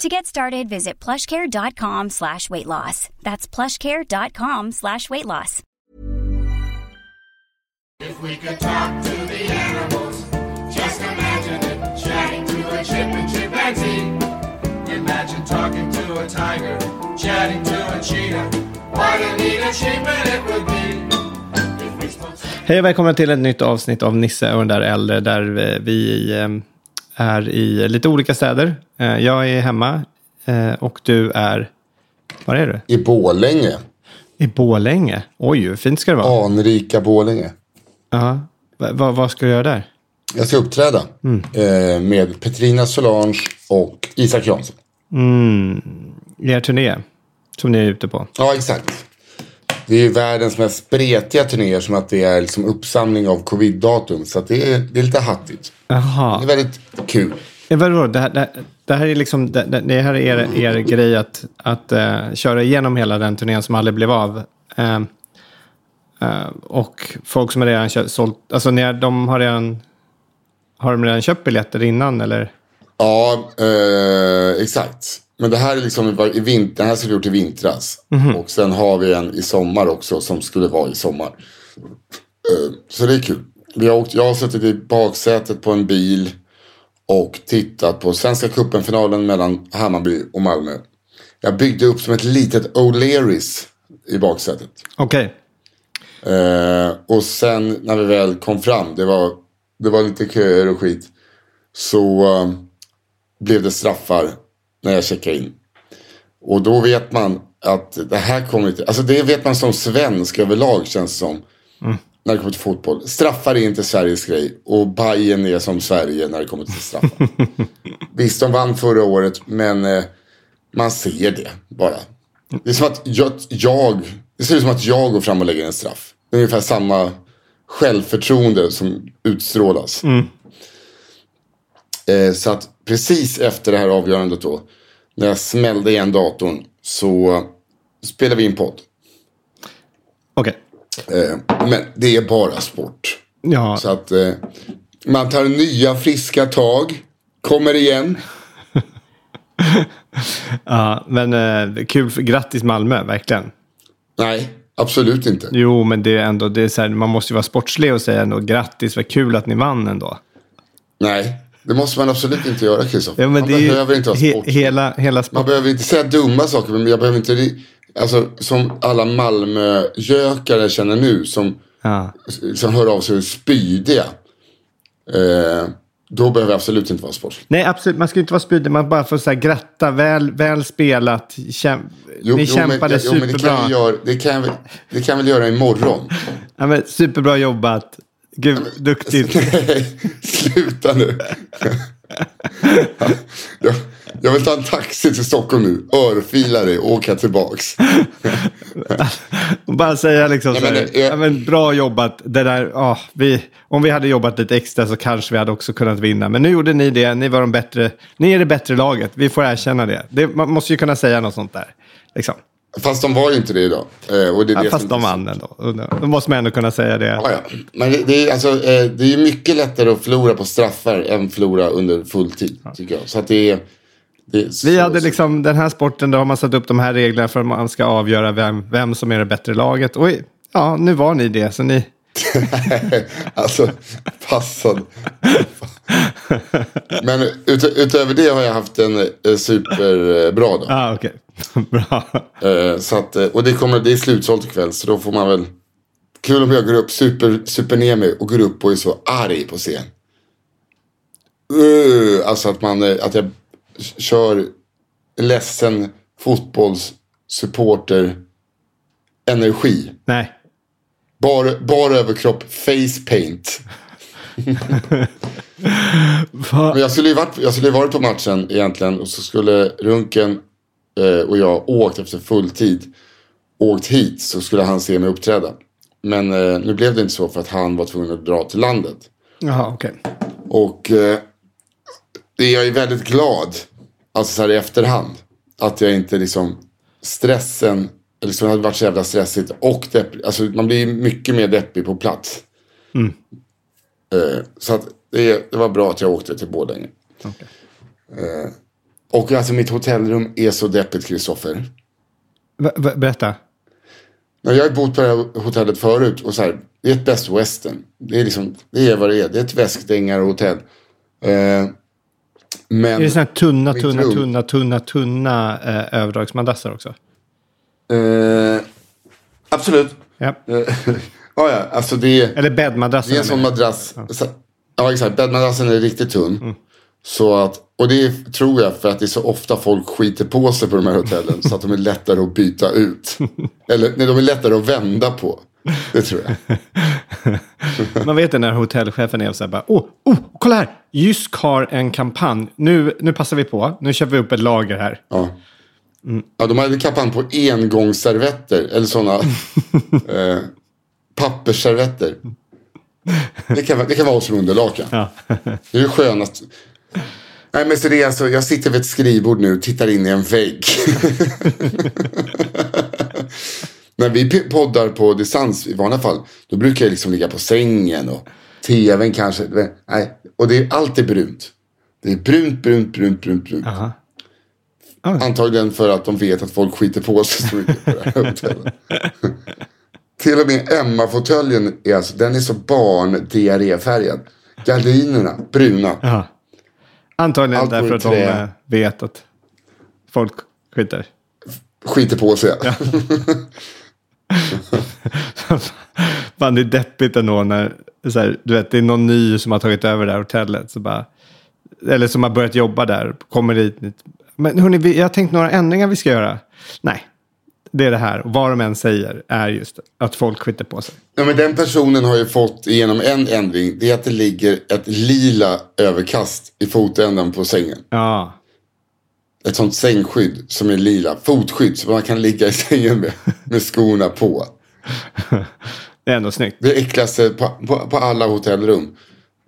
To get started, visit plushcare.com slash weight loss. That's plushcare.com slash weight loss. If we could talk to the animals, just imagine it. Chatting to a chip and chimpanzee. Imagine talking to a tiger, chatting to a cheetah. What a neat achievement it would be. If we spoke Hej och välkomna till ett nytt avsnitt av Nisse och den där äldre där vi eh, är i lite olika städer. Eh, Jag är hemma eh, och du är... Var är du? I Bålänge. I Bålänge. Oj, hur fint ska det vara. Anrika Bålänge. Ja. Va- va- vad ska du göra där? Jag ska uppträda eh, med Petrina Solange och Isak Jansson. Er turné som ni är ute på. Ja, exakt. Det är ju världens mest spretiga turnéer som att det är liksom uppsamling av covid-datum. Så det, är, det är lite hattigt. Det Jaha. är väldigt kul. Eh, Vadå, det, här, det, det här är liksom det, det det här är er, er grej att, att eh, köra igenom hela den turnén som aldrig blev av. Eh, eh, och folk som redan kö- sålt, alltså ni, de har redan, har de redan köpt biljetter innan eller? Ja, eh, exakt. Men det här är liksom i vinter, den här skulle gjort i vintras. Och sen har vi en i sommar också som skulle vara i sommar. Eh, så det är kul. Vi har åkt, jag har suttit i baksätet på en bil och tittat på Svenska cupen-finalen mellan Hammarby och Malmö. Jag byggde upp som ett litet O'Learys i baksätet. Okej. Eh, och sen när vi väl kom fram, det var, det var lite köer och skit. Så eh, blev det straffar när jag checkade in. Och då vet man att det här kommer inte, alltså det vet man som svensk överlag känns det som. När det kommer till fotboll. Straffar är inte Sveriges grej. Och Bayern är som Sverige när det kommer till straffar. Visst, de vann förra året, men eh, man ser det bara. Det är som att jag, jag, det ser ut som att jag går fram och lägger en straff. Det är ungefär samma självförtroende som utstrålas. Eh, så att precis efter det här avgörandet då, när jag smällde igen datorn, så spelade vi in podd. Okej. Eh, men det är bara sport. Ja, Så att eh, man tar nya friska tag, kommer igen. ja, men eh, kul. För, grattis Malmö, verkligen. Nej, absolut inte. Jo, men det är ändå, det är så här, man måste ju vara sportslig och säga ändå grattis, vad kul att ni vann ändå. Nej, det måste man absolut inte göra Kristoffer. Ja, man är ju behöver inte vara he, sportslig. hela, hela Man sport. behöver inte säga dumma saker, men jag behöver inte... Alltså som alla Malmögökare känner nu, som, Ja. som hör av sig och spydiga. Eh, då behöver jag absolut inte vara sportslig. Nej, absolut. Man ska inte vara spydig. Man bara får säga gratta. Väl, väl spelat. Käm, ni kämpade men, jo, men det, superbra. kan vi göra, det, kan jag, det kan jag väl göra imorgon. ja, men, superbra jobbat. Gud, duktigt. Nej, sluta nu. jag, jag vill ta en taxi till Stockholm nu, örfila dig och åka tillbaks. Bara säga liksom så här, men det är- ja, men bra jobbat. Det där, ja, vi, om vi hade jobbat lite extra så kanske vi hade också kunnat vinna. Men nu gjorde ni det. Ni var de bättre. Ni är det bättre laget. Vi får erkänna det. det man måste ju kunna säga något sånt där. Liksom. Fast de var ju inte det idag. Eh, och det är Ja, det fast de vann ändå. Då måste man ändå kunna säga det. Ja, ja. Men det, är, alltså, eh, det är mycket lättare att förlora på straffar än förlora under fulltid. Tycker jag. Så att det är... Det är Vi så- hade liksom den här sporten, då har man satt upp de här reglerna för att man ska avgöra vem, vem som är det bättre laget. Och ja, nu var ni det. Så ni, alltså, passad. Men ut, utöver det har jag haft en eh, superbra dag. Ah, okej. Bra. Eh, så att, eh, och det, kommer, det är slutsålt ikväll så då får man väl... Kul om jag går upp, super, super ner mig och går upp och är så arg på scen. Uh, alltså att, man, eh, att jag kör ledsen fotbollssupporter energi. Nej. Bara, bara överkropp, face paint. Men jag skulle ju varit, jag skulle ju varit på matchen egentligen och så skulle Runken eh, och jag åkt efter fulltid. Åkt hit så skulle han se mig uppträda. Men eh, nu blev det inte så för att han var tvungen att dra till landet. Jaha, okej. Och eh, jag är väldigt glad, alltså så här i efterhand, att jag inte liksom stressen, liksom det hade varit så jävla stressigt och depp, alltså man blir mycket mer deppig på plats. Eh, så att det, det var bra att jag åkte till Borlänge. Okej. Eh, och alltså mitt hotellrum är så deppigt, Kristoffer. Berätta. Jag har bott på det här hotellet förut och så här, det är ett Best Western. Det är liksom, det är vad det är. Det är ett väskdängarhotell. Eh, men... Är det sådana tunna, tunna, tunna, tunna, tunna eh, överdragsmadrasser också? Eh, absolut. Ja. Eh, ja, ja, alltså det Eller bäddmadrasser. det är en sån madrass. Så, ja, exakt. Bäddmadrassen är riktigt tunn. Så att, och det tror jag för att det är så ofta folk skiter på sig på de här hotellen. så att de är lättare att byta ut. Eller nej, de är lättare att vända på. Det tror jag. Man vet det när hotellchefen är så här bara, åh, oh, kolla här, Jysk har en kampanj. Nu, nu passar vi på, nu kör vi upp ett lager här. Ja. Ja, de hade kampanj på engångsservetter. Eller sådana eh, pappersservetter. Det kan, vara- det kan vara oss som underlakan. Ja. Det är det skönaste. Nej men så det är alltså, jag sitter vid ett skrivbord nu och tittar in i en vägg. När vi poddar på distans i vanliga fall. Då brukar jag liksom ligga på sängen och tvn kanske. Nej, och det är alltid brunt. Det är brunt, brunt, brunt, brunt, brunt. Aha. Antagligen för att de vet att folk skiter på sig så mycket på det här hotellet. Till och med Emma-fåtöljen är alltså, den är så barn diarréfärgad. Gardinerna, bruna. Ja. Antagligen Allt därför att de eh, vet att folk skiter. Skiter på sig. Fan, det är deppigt ändå när så här, du vet, det är någon ny som har tagit över det här hotellet. Så bara, eller som har börjat jobba där. Kommer dit. Men hörni, jag har tänkt några ändringar vi ska göra. Nej, det är det här. Och vad de än säger är just att folk skiter på sig. Ja, men den personen har ju fått igenom en ändring. Det är att det ligger ett lila överkast i fotändan på sängen. Ja, Ett sånt sängskydd som är lila. Fotskydd som man kan ligga i sängen med. Med skorna på. det är ändå snyggt. Det äckligaste på, på, på alla hotellrum.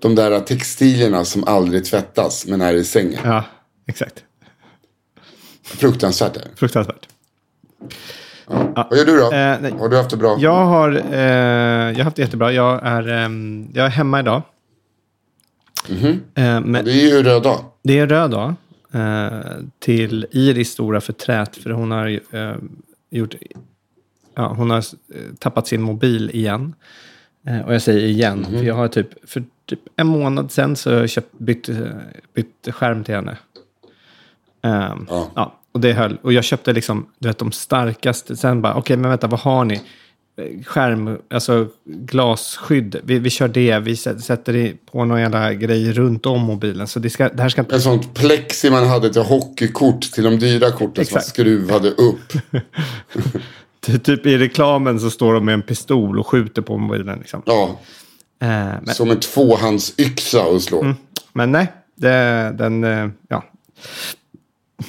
De där textilierna som aldrig tvättas men är i sängen. Ja, exakt. Fruktansvärt. Fruktansvärt. Vad gör du då? Eh, har du haft det bra? Jag har, eh, jag har haft det jättebra. Jag är, ehm, jag är hemma idag. Eh, men Det är ju röd dag. det är röd dag. Eh, till Iris stora förtret. För hon har eh, gjort... Ja, hon har eh, tappat sin mobil igen. Eh, och jag säger igen. För jag har typ... För typ en månad sedan så har jag köpt, bytt, eh, bytt skärm till henne. Ehm, Ja. ja, och det höll. Och jag köpte liksom, du vet, de starkaste. Sen bara, okej, men vänta, vad har ni? Eh, Skärm, alltså glasskydd. Vi, vi kör det. Vi sä- sätter på någon jävla grej runt om mobilen. Så det, ska, det här ska inte... En sånt plexi man hade till hockeykort. Till de dyra korten som Exakt. skruvade upp. Ty- Typ i reklamen så står de med en pistol och skjuter på mobilen. Liksom. Ja, Eh, men, som en tvåhandsyxa och slå. men nej, det, den, eh, ja,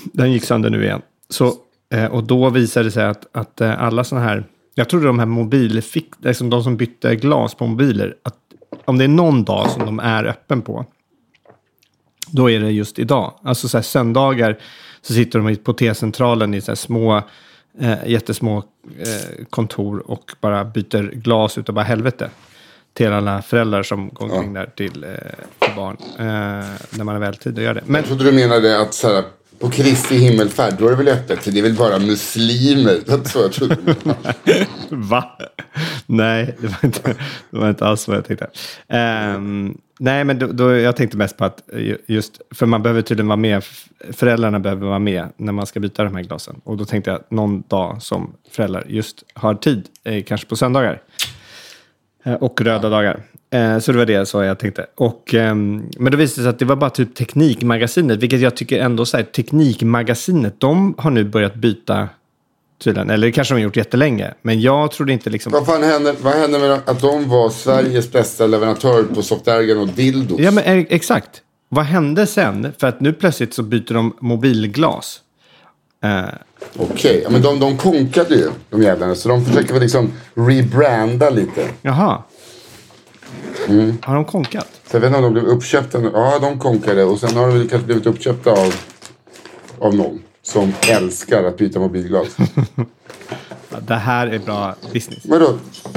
den gick sönder nu igen. Så, eh, och då visade det sig att, att eh, alla sådana här, jag trodde de här mobilfick, liksom de som bytte glas på mobiler, att om det är någon dag som de är öppen på, då är det just idag. Alltså så här, söndagar så sitter de på T-centralen i så små, eh, jättesmå eh, kontor och bara byter glas utav bara helvete. Till alla föräldrar som går omkring där till, eh, till barn. Eh, när man har väl tid att göra det. Men Jag trodde du menade att så här, på Kristi himmelfärd, då är det väl öppet. För det är väl bara muslimer. Det så jag trodde. va? Nej, det var inte, det var inte alls vad jag tänkte. Um, nej, men då, då, jag tänkte mest på att just, för man behöver tydligen vara med, föräldrarna behöver vara med när man ska byta de här glasen. Och då tänkte jag att någon dag som föräldrar just har tid, eh, kanske på söndagar. Eh, och röda dagar. Eh, Så det var det så jag tänkte. Och, ehm, men då visade det sig att det var bara typ Teknikmagasinet, vilket jag tycker ändå så här, Teknikmagasinet, de har nu börjat byta tydligen. Eller det kanske de har gjort jättelänge. Men jag trodde inte liksom... Vad fan hände, vad hände med att de var Sveriges bästa leverantör på softergen och dildos? Ja, men eh, exakt. Vad hände sen? För att nu plötsligt så byter de mobilglas. Eh, Okej, ja, men de, de konkade ju de jävlarna. Så de försöker väl liksom rebranda lite. jaha. Mm. Har de konkat? Så jag vet inte om de blev uppköpta. Ja, de konkade. Och sen har de kanske blivit uppköpta av, av någon. Som älskar att byta mobilglas. Det här är bra business. Vadå?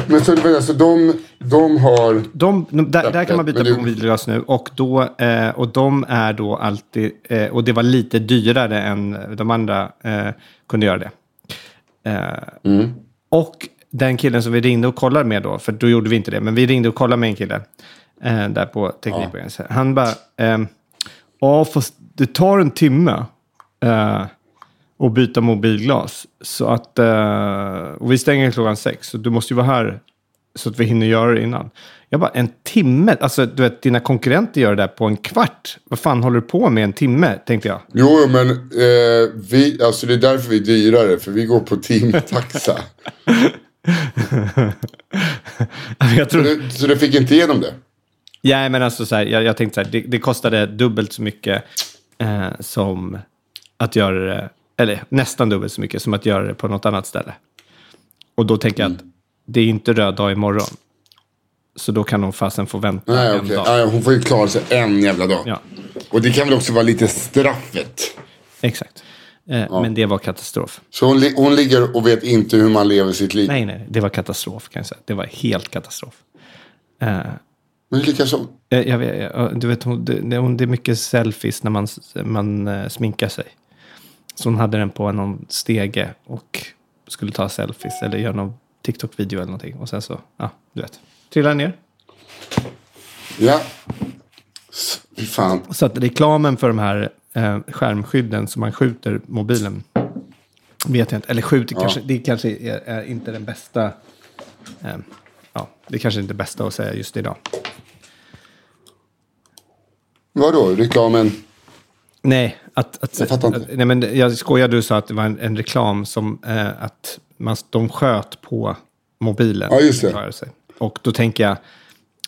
Men så, alltså de, de har... De, där, där kan man byta du- mobilglas nu. Och, då, eh, och de är då alltid... Eh, och det var lite dyrare än de andra eh, kunde göra det. Eh, Mm. Och den killen som vi ringde och kollade med då, för då gjorde vi inte det, men vi ringde och kollade med en kille eh, där på Teknikprogrammet. Han bara, ehm, ja fast det tar en timme eh, att byta mobilglas. Så att, eh, och vi stänger klockan sex, så du måste ju vara här så att vi hinner göra det innan. Jag bara, en timme? Alltså, du vet, dina konkurrenter gör det där på en kvart. Vad fan håller du på med en timme, tänkte jag. Jo, men eh, vi, alltså det är därför vi är dyrare. För vi går på timtaxa. tror... så, du, så du fick inte igenom det? Ja, men alltså så här, jag, jag tänkte så här, det, det kostade dubbelt så mycket eh, som att göra det, eller nästan dubbelt så mycket som att göra det på något annat ställe. Och då tänker jag att det är inte röd dag imorgon. Så då kan de fasen få vänta Nej, en dag. Nej, hon får ju klara sig en jävla dag. Ja, Och det kan väl också vara lite straffet. exakt. Eh, Men det var katastrof. Så hon, hon ligger och vet inte hur man lever sitt liv. Nej, nej, det var katastrof kan jag säga. Det var helt katastrof. Eh, Men lika som... Eh, Jag vet, du vet, hon, det, är mycket selfies när man, man sminkar sig. Så hon hade den på någon stege och skulle ta selfies eller göra någon TikTok-video eller någonting. Och sen så, ja, du vet, trillade ner. Ja. Fy fan. Så att reklamen för de här eh, skärmskydden som man skjuter mobilen vet jag inte. Eller skjuter kanske, det kanske är, är inte den bästa. Eh, ja, det kanske inte är det bästa att säga just idag. Vadå? Reklamen? Nej, att, att, Jag fattar inte. Att, nej, men jag skojar, du sa att det var en, en reklam som eh, att man, de sköt på mobilen. Ja, just det. Och då tänker jag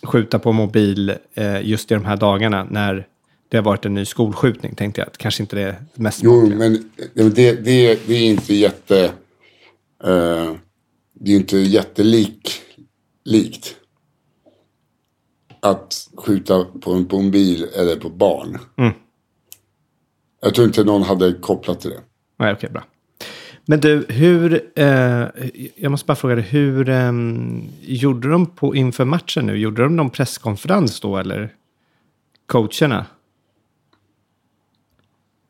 skjuta på mobil eh, just i de här dagarna när det har varit en ny skolskjutning. Tänkte jag kanske inte det är mest Jo, smakliga. men det, det, det, är inte jätte... Eh, det är inte jättelik, likt. Att skjuta på en, på en bil eller på barn. Mm. Jag tror inte någon hade kopplat till det. Nej, okej, bra. Men du, hur... Eh, jag måste bara fråga dig, hur ehm, gjorde de på inför matchen nu? Gjorde de någon presskonferens då, eller? Coacherna?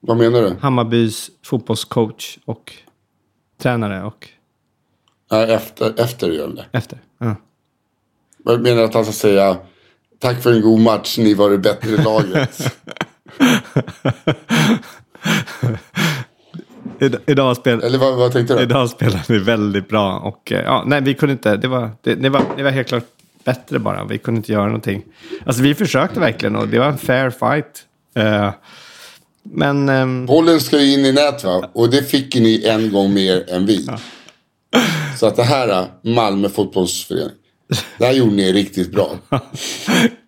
Vad menar du? Hammarbys fotbollscoach och tränare och Nej, efter, efter det. efter. Ja. Jag menar att han ska säga tack för en god match, ni var det bättre laget. Id- Idag, spel, Eller vad, vad tänkte du? idag spelade vi väldigt bra och eh, ja, nej, vi kunde inte. Det var, det, det, var, det var helt klart bättre bara. Vi kunde inte göra någonting. Alltså vi försökte verkligen och det var en fair fight. Eh, men ehm, Bollen ska ju in i nät va? Och det fick ju ni en gång mer än vi. Så att det här, Malmö fotbollsförening. Det här gjorde ni riktigt bra.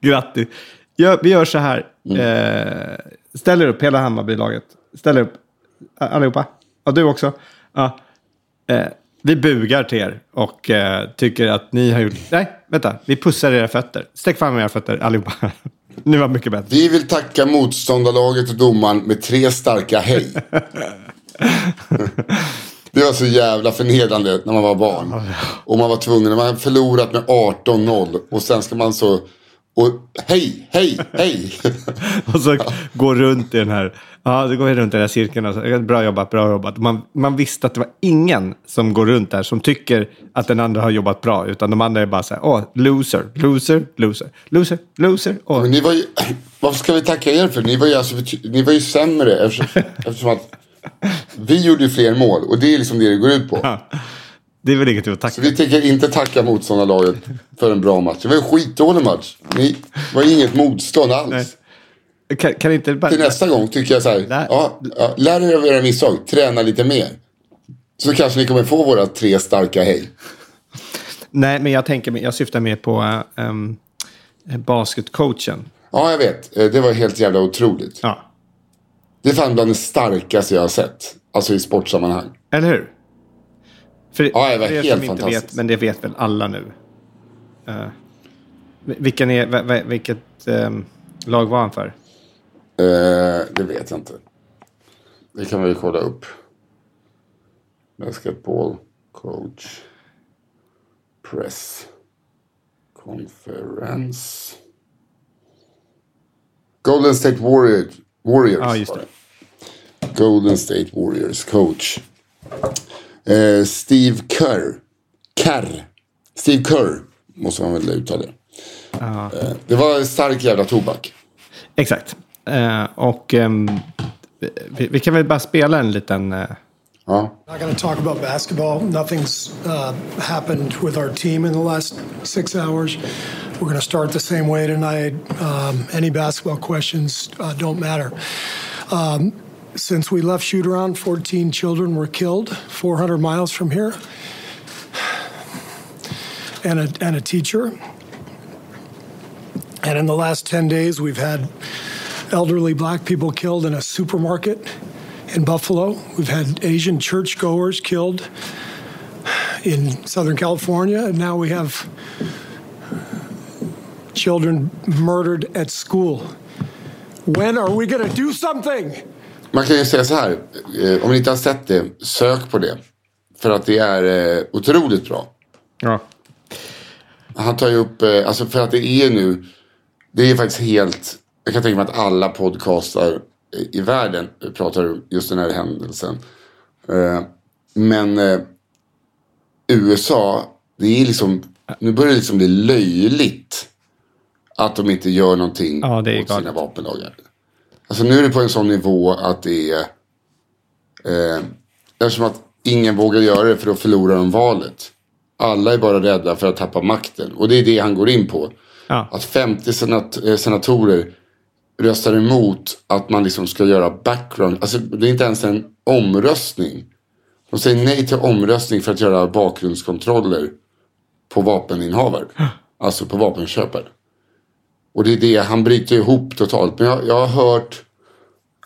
grattis. Gör, vi gör så här. Eh, ställer upp hela Hammarbylaget. Ställer upp allihopa. Ja, du också. Ja. Eh, vi bugar till er och eh, tycker att ni har gjort... Nej, vänta. Vi pussar era fötter. Sträck fram era fötter allihopa. nu var mycket bättre. Vi vill tacka motståndarlaget och domaren med tre starka hej. Det var så jävla förnedrande när man var barn. Och man var tvungen, man hade förlorat med 18-0. Och sen ska man så Och hej, hej, hej. Och så går runt i den här, ja, det går runt i den här cirkeln. Och så, bra jobbat, bra jobbat. Man, man visste att det var ingen som går runt där som tycker att den andra har jobbat bra. Utan de andra är bara så här, åh, loser, loser, loser, loser, loser. Åh. Men ni var ju, varför ska vi tacka er för? Ni var ju, alltså, ni var ju sämre eftersom, eftersom att vi gjorde ju fler mål. Och det är liksom det det går ut på. Ja. Det är väl inget att tacka. Så vi tänker inte tacka motståndarlaget för en bra match. Det var en skitdålig match. Ni var inget motstånd alls. Nej. Kan, kan inte bara... Till nästa gång tycker jag så här. Nej. Ja, ja, lär er av era misstag. Träna lite mer. Så kanske ni kommer få våra tre starka hej. Nej, men jag tänker, jag syftar mer på um, basketcoachen. Ja, jag vet. Eh, Det var helt jävla otroligt. Ja, Det är fan bland det starkaste jag har sett. Alltså i sportsammanhang. eller hur? För, Ja, det var för er helt som inte vet, men det vet väl alla nu. Uh, vilken är, vilket ehm, lag var han för? Eh, det vet jag inte. Det kan vi kolla upp. Basketball coach. Press. Conference. Golden State Warriors. Warriors det. Golden State Warriors coach. Eh, Steve Kerr. Kerr. Steve Kerr. Måste man väl uttala det. Eh, det var stark jävla tobak. Exakt. Eh, och ehm, vi, vi kan väl bara spela en liten... Ja. Not going to talk about basketball. Nothing's uh, happened with our team in the last six hours. We're going to start the same way tonight. Um, any basketball questions uh, don't matter. Um, since we left shoot around, 14 children were killed 400 miles from here, and a, and a teacher. And in the last 10 days, we've had elderly black people killed in a supermarket in Buffalo. We've had Asian churchgoers killed in Southern California, and now we have children murdered at school. When are we going to do something? Man kan ju säga så här. Eh, om ni inte har sett det, sök på det. För att det är eh, otroligt bra. ja. Han tar ju upp, eh, alltså för att det är nu, det är faktiskt helt, jag kan tänka mig att alla podcastar i- världen pratar om just den här händelsen. Men USA, det är liksom, nu börjar det liksom bli löjligt att de inte gör någonting Ja, åt sina vapenlagar. Alltså nu är det på en sån nivå att det är, eh, eftersom att ingen vågar göra det för då förlorar de valet. Alla är bara rädda för att tappa makten. Och det är det han går in på. Ja. Att 50 senat eh, senatorer röstar emot att man liksom ska göra background. Alltså det är inte ens en omröstning. De säger nej till omröstning för att göra bakgrundskontroller på vapeninnehavare. Alltså på vapenköpare. Och det är det, han bryter ihop totalt. Men jag, jag har hört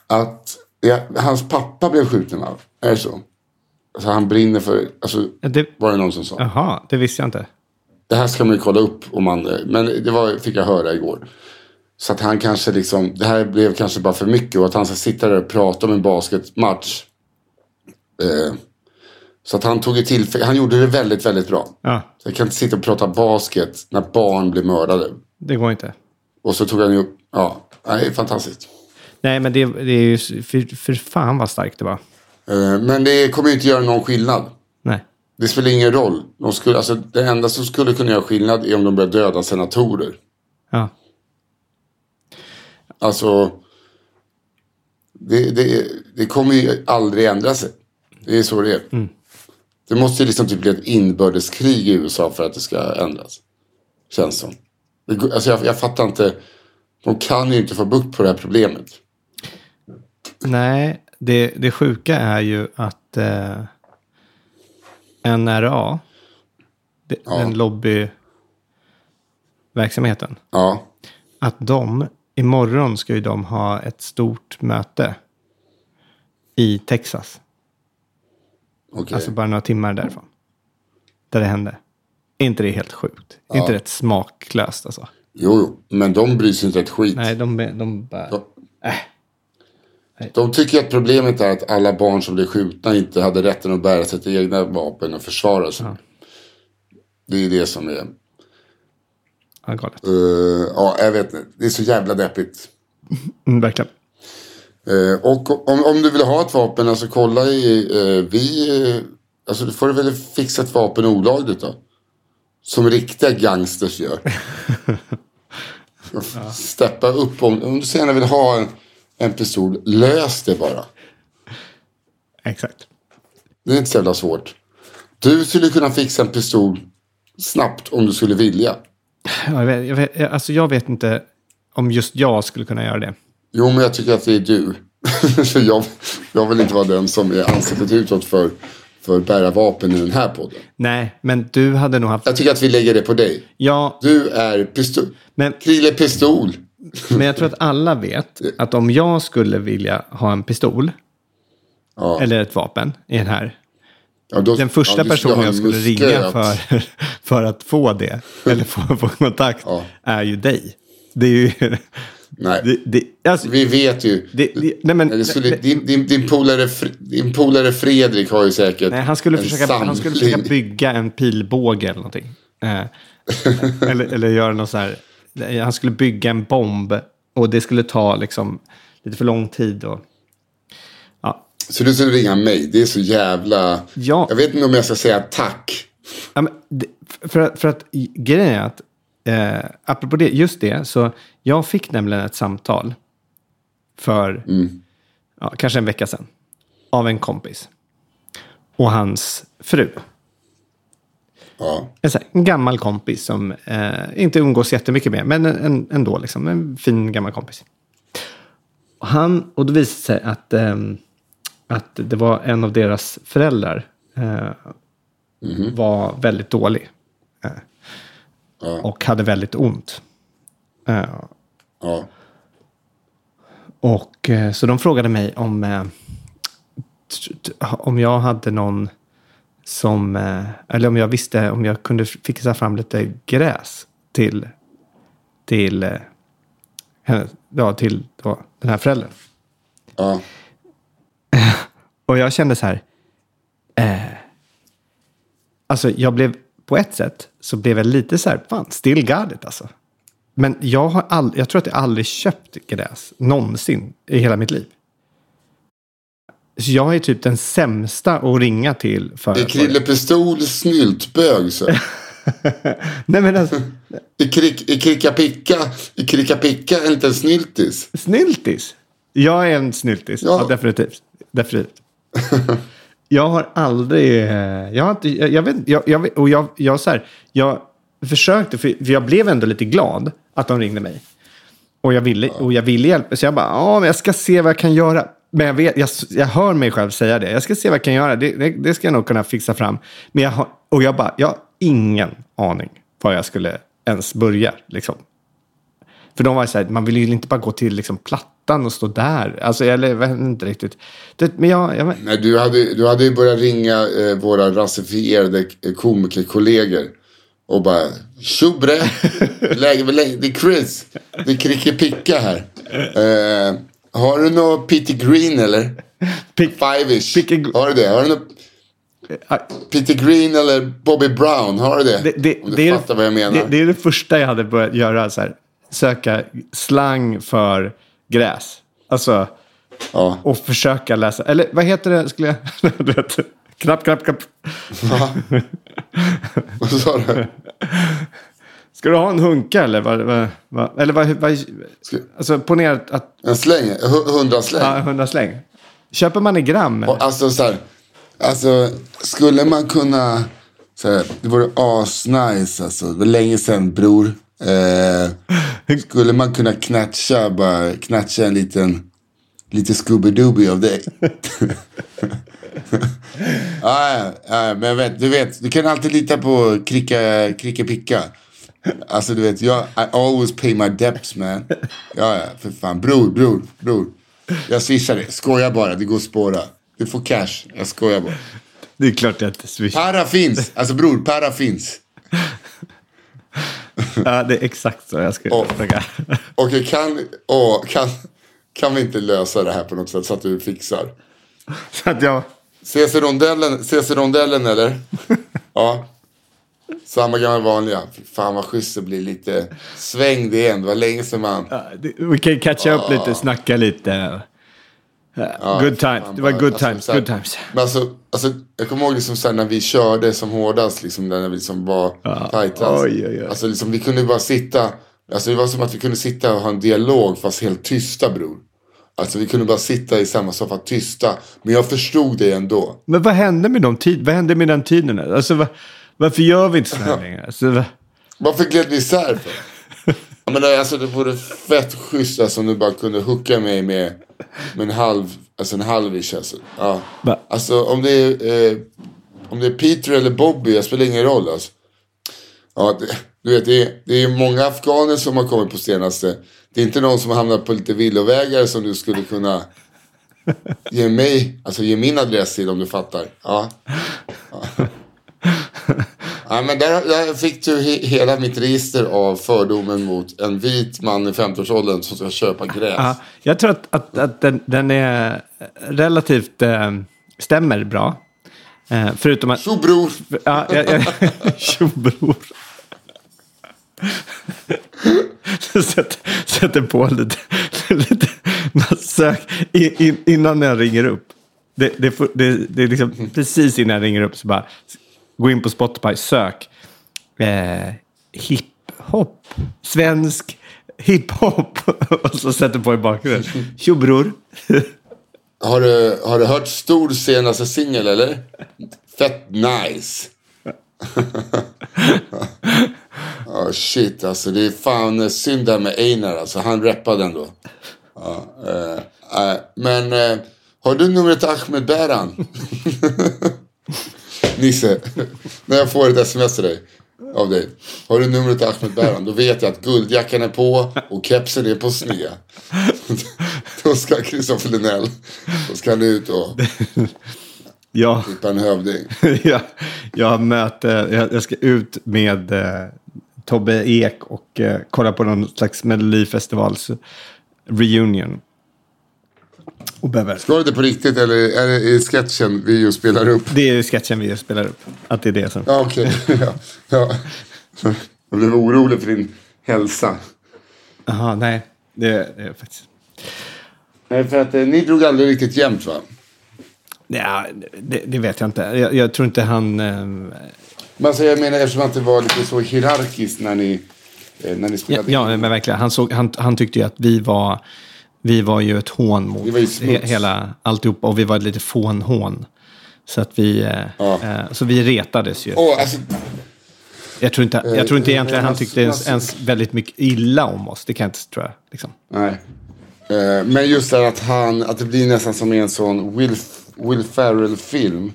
att ja, hans pappa blev skjuten av. Är det så? Alltså han brinner för, alltså Det, var det någon som sa. jaha, det visste jag inte. Det här ska man ju kolla upp om man, men det var, fick jag höra igår. Så att han kanske liksom, det här blev kanske bara för mycket och att han ska sitta där och prata om en basketmatch. Eh, så att han tog ett tillfälle, han gjorde det väldigt, väldigt bra. Ja, Så jag kan inte sitta och prata basket när barn blir mördade. det går inte. Och så tog han ju upp, ja, det är fantastiskt. Nej, men det, det är ju... För, för fan vad starkt det var. Eh, men det kommer ju inte göra någon skillnad. Nej. Det spelar ingen roll. De skulle, alltså, det enda som skulle kunna göra skillnad är om de börjar döda senatorer. Ja. Alltså, det, det, det kommer ju aldrig ändra sig. Det är så det är. Det måste ju liksom typ bli ett inbördeskrig i USA för att det ska ändras. Känns som. Alltså jag, jag fattar inte. De kan ju inte få bukt på det här problemet. Nej, det, det sjuka är ju att eh, NRA, det, Ja. den lobbyverksamheten, Ja, att de, imorgon ska ju de ha ett stort möte i Texas. okej. Alltså bara några timmar därifrån. Där det hände. Inte det helt sjukt? Är inte rätt smaklöst alltså? Jo, jo, men de bryr sig inte ett skit. Nej, de, de bara... De, de tycker att problemet är att alla barn som blev skjutna inte hade rätten att bära sitt egna vapen och försvara sig. Det är det som är... Ja, galet. Eh, ja, jag vet inte. Det är så jävla deppigt. Mm, verkligen. Eh, och om, om du vill ha ett vapen, alltså kolla i... Eh, vi... Alltså du får väl fixa ett vapen olagligt då. Som riktiga gangsters gör. Steppa upp om, om du så gärna vill ha en, en pistol. Lös det bara. Exakt. Det är inte så jävla svårt. Du skulle kunna fixa en pistol snabbt om du skulle vilja. Ja, Jag vet, jag vet, alltså jag vet inte om just jag skulle kunna göra det. Jo, men jag tycker att det är du. jag, jag vill inte vara den som är ansiktet utåt för, för bära vapen i den här podden. Nej, men du hade nog haft... Jag tycker att vi lägger det på dig. Ja, Du är pistol. men, Krille Pistol. men jag tror att alla vet att om jag skulle vilja ha en pistol Ja. eller ett vapen i den här. Ja, då, Den första ja, personen jag skulle ringa att- för, för att få det, eller få, få kontakt, är ju dig. Det är ju... Nej, Det, det, alltså, vi vet ju. det, nej, men, skulle, din, din, din, polare, Fr- din polare Fredrik har ju säkert nej, han, skulle en försöka, han skulle försöka bygga en pilbåge eller någonting. Eh, eller, eller göra något så här. Han skulle bygga en bomb och det skulle ta liksom lite för lång tid. Och, ja. Så du skulle ringa mig. Det är så jävla... Ja. Jag vet inte om jag ska säga tack. Ja, men för, att- för att grejen är att, eh, apropå det, just det, så jag fick nämligen ett samtal för ja, kanske en vecka sedan av en kompis och hans fru. Ja. En, här, en gammal kompis som eh, inte umgås jättemycket med, men en, en, ändå liksom, en fin gammal kompis. Och, han, och då visade det sig att, ehm, att det var en av deras föräldrar eh, var väldigt dålig. Ja. Och hade väldigt ont. Eh, Ja. och eh, så de frågade mig om, eh, om jag hade någon som, eller om jag visste om jag kunde fixa fram lite gräs till, till, ja, till då, den här föräldern. Ja. Och jag kände så här, eh, alltså jag blev, på ett sätt så blev jag lite så här, fan, still got it alltså. Men jag, har all, jag tror att jag aldrig köpt gräs någonsin i hela mitt liv. Så jag är typ den sämsta att ringa till för... Är Krille Pistol snyltbög så? Nej men alltså, Är, krik, är Kricka Picka, är Kricka Picka inte en snyltis? snyltis. Jag är en snyltis, ja. Ja. definitivt. definitivt. jag har aldrig, eh, jag har inte, jag, jag vet jag, jag, och jag, jag så här, jag försökte, för, jag blev ändå lite glad att de ringde mig. Och jag ville, och jag ville hjälpa, så jag bara, ja men jag ska se vad jag kan göra. Men jag, vet, jag, jag hör mig själv säga det. Jag ska se vad jag kan göra. Det, det, det ska jag nog kunna fixa fram. Men jag har, och jag bara, jag har ingen aning var jag skulle ens börja. Liksom. För de var så här, man vill ju inte bara gå till liksom, plattan och stå där. Alltså, jag vet inte riktigt. Det, men jag, jag, Nej, du hade, du hade ju börjat ringa eh, våra rasifierade eh, komikerkollegor. Och bara, tjobre, läge med läge. Det är Chris, det är Kricke Picka här. Eh, har du något Peter Green eller? Pick- Five-ish. Picke- Har du det? Har du något Peter Green eller Bobby Brown? Har du det? det, det, Om du det, är, fattar vad jag menar. Det, det är det första jag hade börjat göra. Så här, söka slang för gräs. Alltså, Ja. och försöka läsa. Eller vad heter det? Skulle jag... du vet, knapp, knapp, knapp. Va? Vad sa du? Ska du ha en hunka eller? Vad, vad, vad, eller vad, vad, alltså ponera att... En släng? Hu- Hundrasläng? ja, 100 släng. Köper man i gram? eller? Alltså så här, alltså skulle man kunna, så här, det vore asnice alltså. Det var länge sedan bror. Eh, skulle man kunna knatcha, bara knatcha en liten, lite Scooby-Dooby av dig. ah, ja, men vet, du vet, du kan alltid lita på kricka, kricka picka. Alltså du vet, jag, I always pay my debts man. Ja, ja, för fan. Bror, bror, bror. Jag swishar det. Skojar bara, det går att spåra. Du får cash, jag skojar bara. Det är klart jag inte swishar. Para finns, alltså bror, para finns. Ja, det är exakt så jag skulle Och- försöka. Okej, kan, åh, kan, kan vi inte lösa det här på något sätt så att du fixar? Så att jag... Ses i rondellen, ses i rondellen eller? Ja. Samma gamla vanliga. Fan vad schysst det blir lite svängd igen. Det var länge sedan man... Vi kan catcha upp lite, snacka lite. Ja, good times. Det var good alltså, times. här- Good times. Men alltså, alltså, jag kommer ihåg liksom så när vi körde som hårdast, liksom, när vi liksom var tajtast. Oj, oj, oj. Alltså, liksom, vi kunde bara sitta, alltså, det var som att vi kunde sitta och ha en dialog fast helt tysta bror. Alltså vi kunde bara sitta i samma soffa tysta. Men jag förstod det ändå. Men vad hände med de tid? Vad hände med den tiden? Alltså, va, varför gör vi inte så här längre? Alltså, va, Varför gled vi isär för? Jag menar, alltså, det vore fett schysst alltså, om du bara kunde hooka mig med, med en halv, alltså en halvish alltså. Ja. Va? Alltså om det är, eh, om det är Peter eller Bobby, jag spelar ingen roll alltså. Ja, det, du vet, det är, det är många afghaner som har kommit på senaste. Det är inte någon som har hamnat på lite villovägar som du skulle kunna ge mig, alltså ge min adress till om du fattar. Ja. Ja, ja men där, där fick du he, hela mitt register av fördomen mot en vit man i 50-årsåldern som ska köpa gräs. ja, jag tror att, att, att den, den är relativt... Eh, stämmer bra. Eh, förutom att... Så bror, Ja, ja, ja. Tjo, bror. Sätter, sätter på lite, lite in, in, innan jag ringer upp. Det, det, det, det är liksom precis innan jag ringer upp så bara gå in på Spotify, sök eh, hiphop, svensk hiphop och så sätter på i bakgrunden. Tjo bror. har du, har du hört Stor senaste singel eller? Fett nice. oh, shit alltså det är fan synd där med Einar alltså. Han rappade ändå. Ja, eh, eh, men eh, har du numret Ahmed Beran? Nisse, när jag får ett sms till dig. Av dig. Har du numret till Ahmed Bäran? Då vet jag att guldjackan är på och kepsen är på sned. Då ska Kristoffer Linell. Då ska han ut och Ja. klippa en hövding. jag, jag har möte, jag, jag ska ut med eh, Tobbe Ek och eh, kolla på någon slags Melodifestivals reunion. Och behöver. Du det på riktigt eller är det i sketchen vi just spelar upp? Det är sketchen vi spelar upp. Att det är det som... Ja, okej. ja, ja. Jag blev orolig för din hälsa. Jaha, nej. Det, det är faktiskt... Nej, för att eh, ni drog aldrig riktigt jämnt va? Ja, det, det vet jag inte. Jag, jag tror inte han... Eh, Men alltså, jag menar eftersom att det var lite så hierarkiskt när ni, eh, när ni ja, spelade. ja, men verkligen. Han, såg, han, han tyckte ju att vi var... Vi var ju ett hån mot hela alltihopa. Och vi var ett lite fånhån. Så att vi... Eh, Ja. eh, så vi retades ju. Åh, alltså, Jag tror inte, jag tror inte Eh, egentligen eh, han tyckte ens, alltså- ens väldigt mycket illa om oss. Det kan jag inte tror jag. Liksom. nej. Eh, men just det att han, att det blir nästan som i en sån Will, Will Ferrell-film.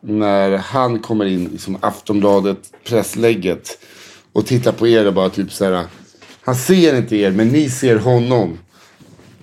När han kommer in i som Aftonbladet presslägget. Och tittar på er och bara typ så här. Han ser inte er men ni ser honom.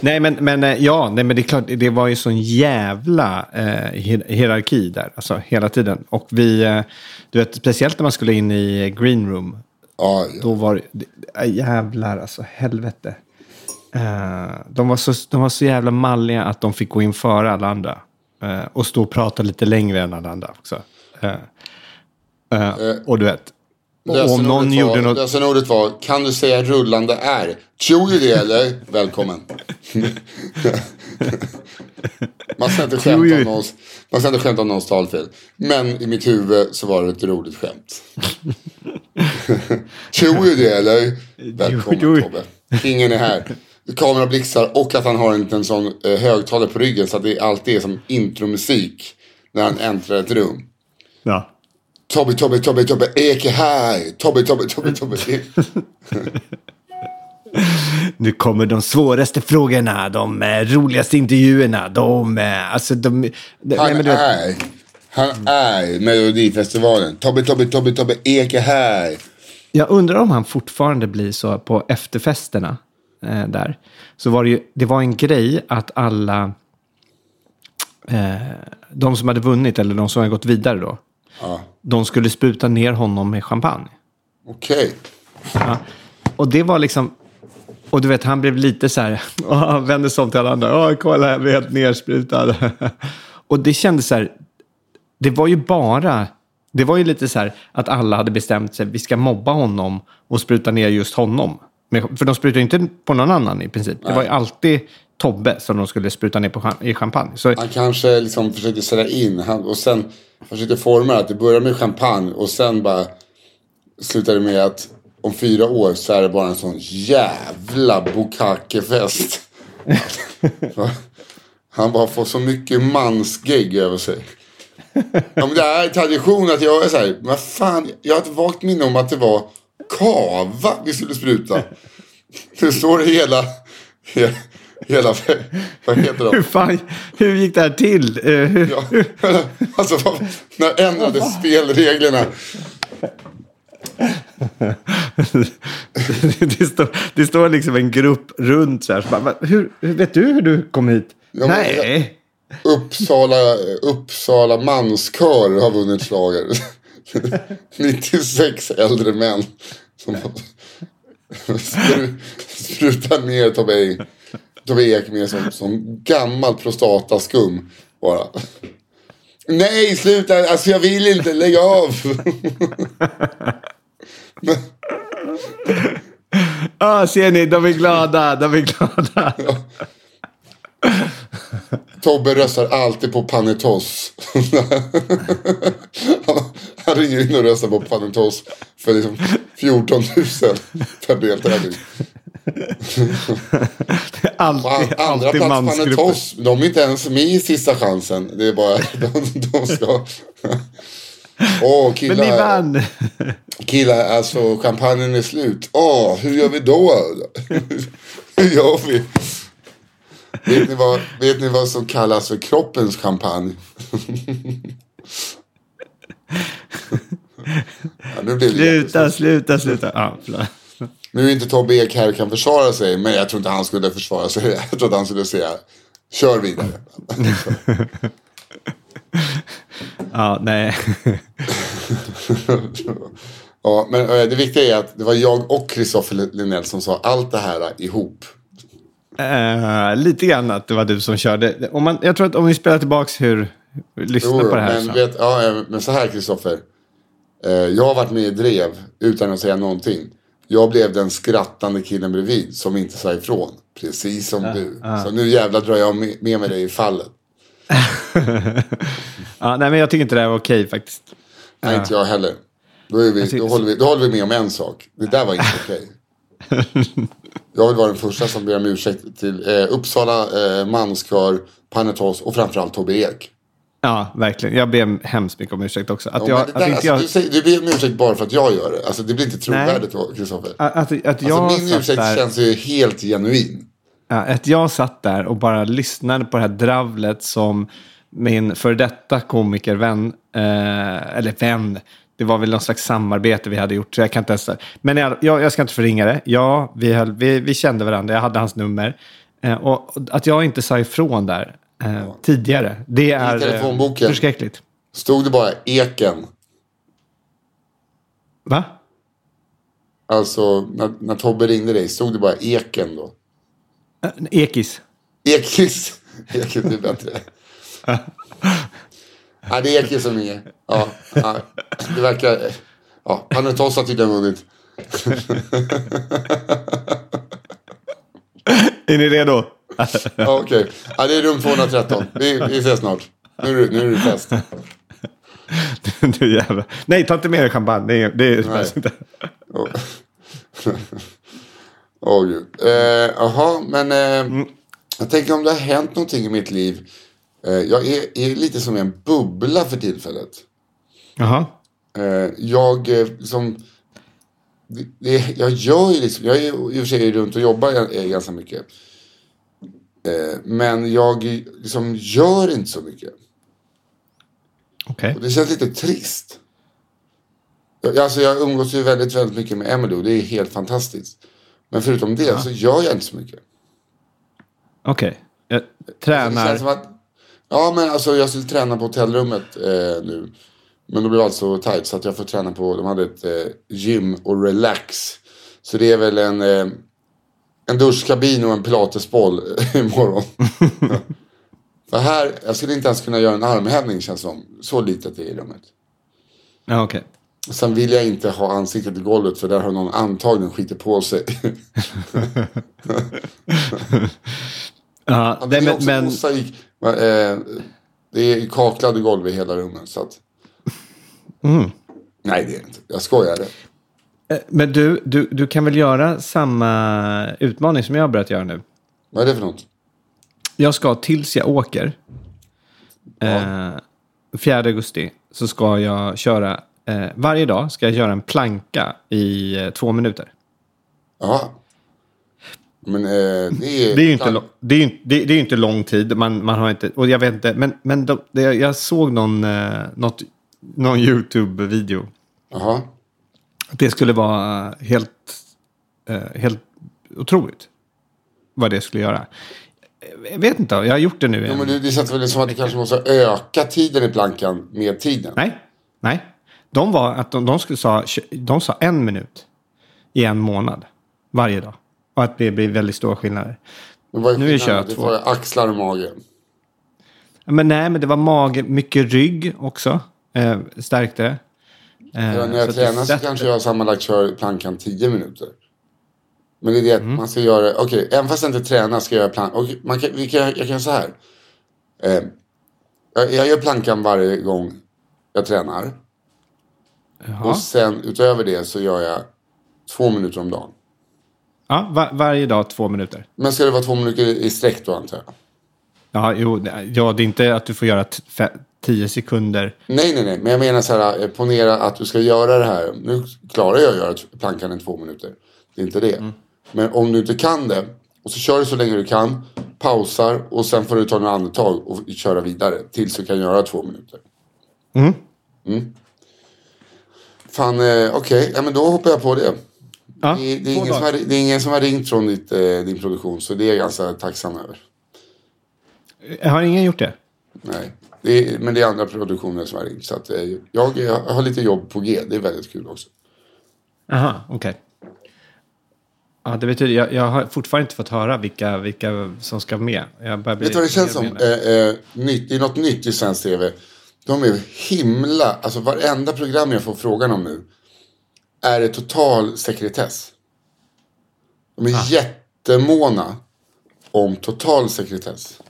Nej, men, men, eh, ja, nej, men det är klart, det var ju sån jävla eh, hier- hierarki där, alltså hela tiden. Och vi, eh, du vet, speciellt när man skulle in i green room, Ja, då var det, jävlar alltså, helvete. Eh, de, var så, de var så jävla malliga att de fick gå in före alla andra. Eh, och stå och prata lite längre än alla andra också. Eh, och du vet, och om någon Lösenordet gjorde var, något... lösenordet var, kan du säga rullande R? Tror du det eller? Välkommen. man ska inte skämta om någons, man ska inte skämta om någons talfel. Men i mitt huvud så var det ett roligt skämt. Tror du det eller? Välkommen Jo, jo. Tobbe. Kingen är här. Kamera blixtar och att han har en liten sån eh, högtalare på ryggen så att det alltid är som intromusik när han äntrar ett rum. Ja. Tobbe, Tobbe, Tobbe, Tobbe, Ek är här. Tobbe, Tobbe, Tobbe, Tobbe. Ek. Nu kommer de svåraste frågorna, de eh, roligaste intervjuerna, de... Eh, alltså de... de nej, Han men du är, han är Melodifestivalen. Tobbe, Tobbe, Tobbe, Tobbe, Ek är här. Jag undrar om han fortfarande blir så på efterfesterna eh, där. Så var det ju, det var en grej att alla, eh, de som hade vunnit eller de som hade gått vidare då, Ja, de skulle spruta ner honom med champagne. okej. Ja. Och det var liksom, och du vet han blev lite så här, han vände sig om till alla andra, åh kolla jag blir helt nersprutad. och det kändes så här, det var ju bara, det var ju lite så här att alla hade bestämt sig, vi ska mobba honom och spruta ner just honom. För de sprutade inte på någon annan i princip. Det var ju alltid Tobbe som de skulle spruta ner på, i champagne. Så, Han kanske liksom försökte sälja in han, och sen försökte forma det att det börjar med champagne och sen bara slutar det med att om fyra år så är det bara en sån jävla bukakefest. Han bara får så mycket mansgegg över sig. Ja, men det är tradition att jag är så här, men fan, jag har ett vagt minne om att det var kava vi skulle spruta. Det står i hela, hela, vad heter de? hur, fan, hur gick det här till? Eh, Ja, alltså när ändrades spelreglerna? det, står, det står liksom en grupp runt så här. Så bara, "Va, hur, vet du hur du kom hit? men- Nej. Uppsala, Uppsala manskör har vunnit slager. 96 äldre män som spru- sprutar ner Tobbe Ek- Tobbe Ek med som, som gammal prostataskum bara. Nej, sluta! Alltså jag vill inte, lägg av! Ah, ser ni, de är glada, de är glada. Tobbe röstar alltid på Panetos. han, han ringer in och röstar på Panetos för liksom 14 000 per deltävling. Alltid, På an, andra alltid plats. Panetos, de är inte ens med i sista chansen. Det är bara de, de ska... Åh, Men ni killar, vann. killar, alltså champagnen är slut. Åh, hur gör vi då? hur gör vi? Vet ni, vad, vet ni vad som kallas för kroppens champagne? ja, nu blir det Sluta, sluta, sluta. Ja, förlåt. Nu är inte Tobbe Ek här kan försvara sig, men jag tror inte han skulle försvara sig. Jag tror att han skulle säga, kör vidare. Ja, nej. Ja, men eh, det viktiga är att det var jag och Kristoffer Linnell som sa allt det här ihop. Eh, lite grann att det var du som körde. Om man, jag tror att om vi spelar tillbaka hur... Lyssna Jo, på det här. men, så. vet, ja, eh, men så här Kristoffer. Eh, Jag har varit med i drev utan att säga någonting. Jag blev den skrattande killen bredvid som inte sa ifrån. Precis som du. Så nu jävlar drar jag med, med mig dig i fallet. ja, nej, men jag tycker inte det här var okej faktiskt. Nej, inte jag heller. Då, är vi, då, håller vi, då håller vi med om en sak. Det där var inte okej. Jag vill vara den första som ber om ursäkt till eh, Uppsala, eh, Manskör, Panetos och framförallt Tobbe Ek. Ja, verkligen. Jag ber hemskt mycket om ursäkt också. Att Ja, jag, det att där, inte alltså, jag, du, säger, du ber om ursäkt bara för att jag gör det. Alltså, det blir inte trovärdigt, Kristoffer. att, att, att jag Alltså, min ursäkt där, känns ju helt genuin. ja, att jag satt där och bara lyssnade på det här dravlet som min före detta komikervän, eh, eller vän, det var väl någon slags samarbete vi hade gjort, så jag kan inte ens... Men jag, jag, jag ska inte förringa det. Ja, vi, höll, vi, vi kände varandra, jag hade hans nummer. Eh, och att jag inte sa ifrån där eh, tidigare, det är telefonboken. eh, förskräckligt. Stod det bara Eken. Va? Alltså, när, när Tobbe ringde dig, stod det bara Eken då? Eh, Ekis. Ekis. Ekis är bättre. ja, det är Ekis som är. Ja, ja, det verkar... Ja, Panetos har tydligen vunnit. Är ni redo? Ja, Okej, ja, det är rum 213. Vi, vi ses snart. Nu är det, nu är det fest. du jävla... Nej, ta inte med dig champagne. Det, är- det är Nej. inte. Åh Åh, gud. Eh, Jaha, men eh, jag tänker om det har hänt någonting i mitt liv. Eh, jag är, är lite som en bubbla för tillfället. Jaha. Eh, jag eh, som... Det, det, jag gör ju liksom... Jag är ju i och för sig runt och jobbar eh, ganska mycket. Eh, men jag liksom gör inte så mycket. Okej. Och det känns lite trist. Jag, alltså jag umgås ju väldigt, väldigt mycket med Emily och det är helt fantastiskt. Men förutom det så gör jag inte så mycket. Okej. Jag Det tränar. som att, ja men alltså jag skulle träna på hotellrummet eh, nu. Men då blev allt så tajt så att jag får träna på, de hade ett eh, gym och relax. Så det är väl en, eh, en duschkabin och en pilatesboll imorgon. För här, jag skulle inte ens kunna göra en armhävning känns som. Så litet är i rummet. Ja, okej. Sen vill jag inte ha ansiktet i golvet för där har någon antagligen skitit på sig. Ja, det, det är men, också men, mosaik. Men, eh, det är kaklade golv i hela rummet. Så att... Mm. Nej, det är det inte. Jag skojar. eh, men du, du, du kan väl göra samma utmaning som jag har börjat göra nu? Vad är det för något? Jag ska tills jag åker, eh, 4 augusti, så ska jag köra, eh, varje dag ska jag göra en planka i eh, två minuter. Ja. Men eh, det är... Det är ju inte, lo- det är, ju inte- det, det är ju inte lång tid. Man, man har inte, och jag vet inte, men, men de, det, jag såg någon, eh, något, någon YouTube-video. Jaha. Det skulle vara helt, eh, helt otroligt vad det skulle göra. Eh, Jag vet inte, jag har gjort det nu. Jo, men det, det känns väl som att du kanske måste öka tiden i plankan med tiden. Nej, nej. De var att de, de, skulle sa, de sa en minut i en månad varje dag. Och att det blir väldigt stora skillnader. Men vad är Nu är Det två. får jag axlar och mage. Men nej, men det var mage, mycket rygg också. Eh, stärkte. Eh, Ja, när jag så tränar så kanske jag sammanlagt kör plankan 10 minuter. Men det är det att Mm. man ska göra, okej, även fast jag inte tränar ska jag göra plankan. Och man kan, vi kan, jag kan göra så här. Eh, jag, jag gör plankan varje gång jag tränar. Jaha. Och sen utöver det så gör jag två minuter om dagen. Ja, var, varje dag två minuter. Men ska det vara två minuter i sträck då antar jag? Ja, jo, ja, det är inte att du får göra tio sekunder. Nej, nej, nej. Men jag menar så här, eh, ponera att du ska göra det här. Nu klarar jag att göra plankan i två minuter. Det är inte det. Men om du inte kan det och så kör du så länge du kan, pausar och sen får du ta några andetag och köra vidare tills du kan göra två minuter. Mm. Mm. Fan, eh, okej, ja, men då hoppar jag på det. Ja, Det, det, är ingen som har, det är ingen som har ringt från ditt, eh, din produktion så det är jag ganska tacksam över. Har ingen gjort det? Nej. Det är, men det är andra produktioner som har ringt. Så att, eh, jag, jag har lite jobb på G. Det är väldigt kul också. Aha, okej. Ja, det betyder, jag, jag har fortfarande inte fått höra vilka, vilka som ska med. Jag bli Vet du vad det känns som? Eh, eh, nytt, det är något nytt i svensk tv. De är himla... Alltså varenda program jag får frågan om nu är det total sekretess. De är Ah. jättemåna om total sekretess.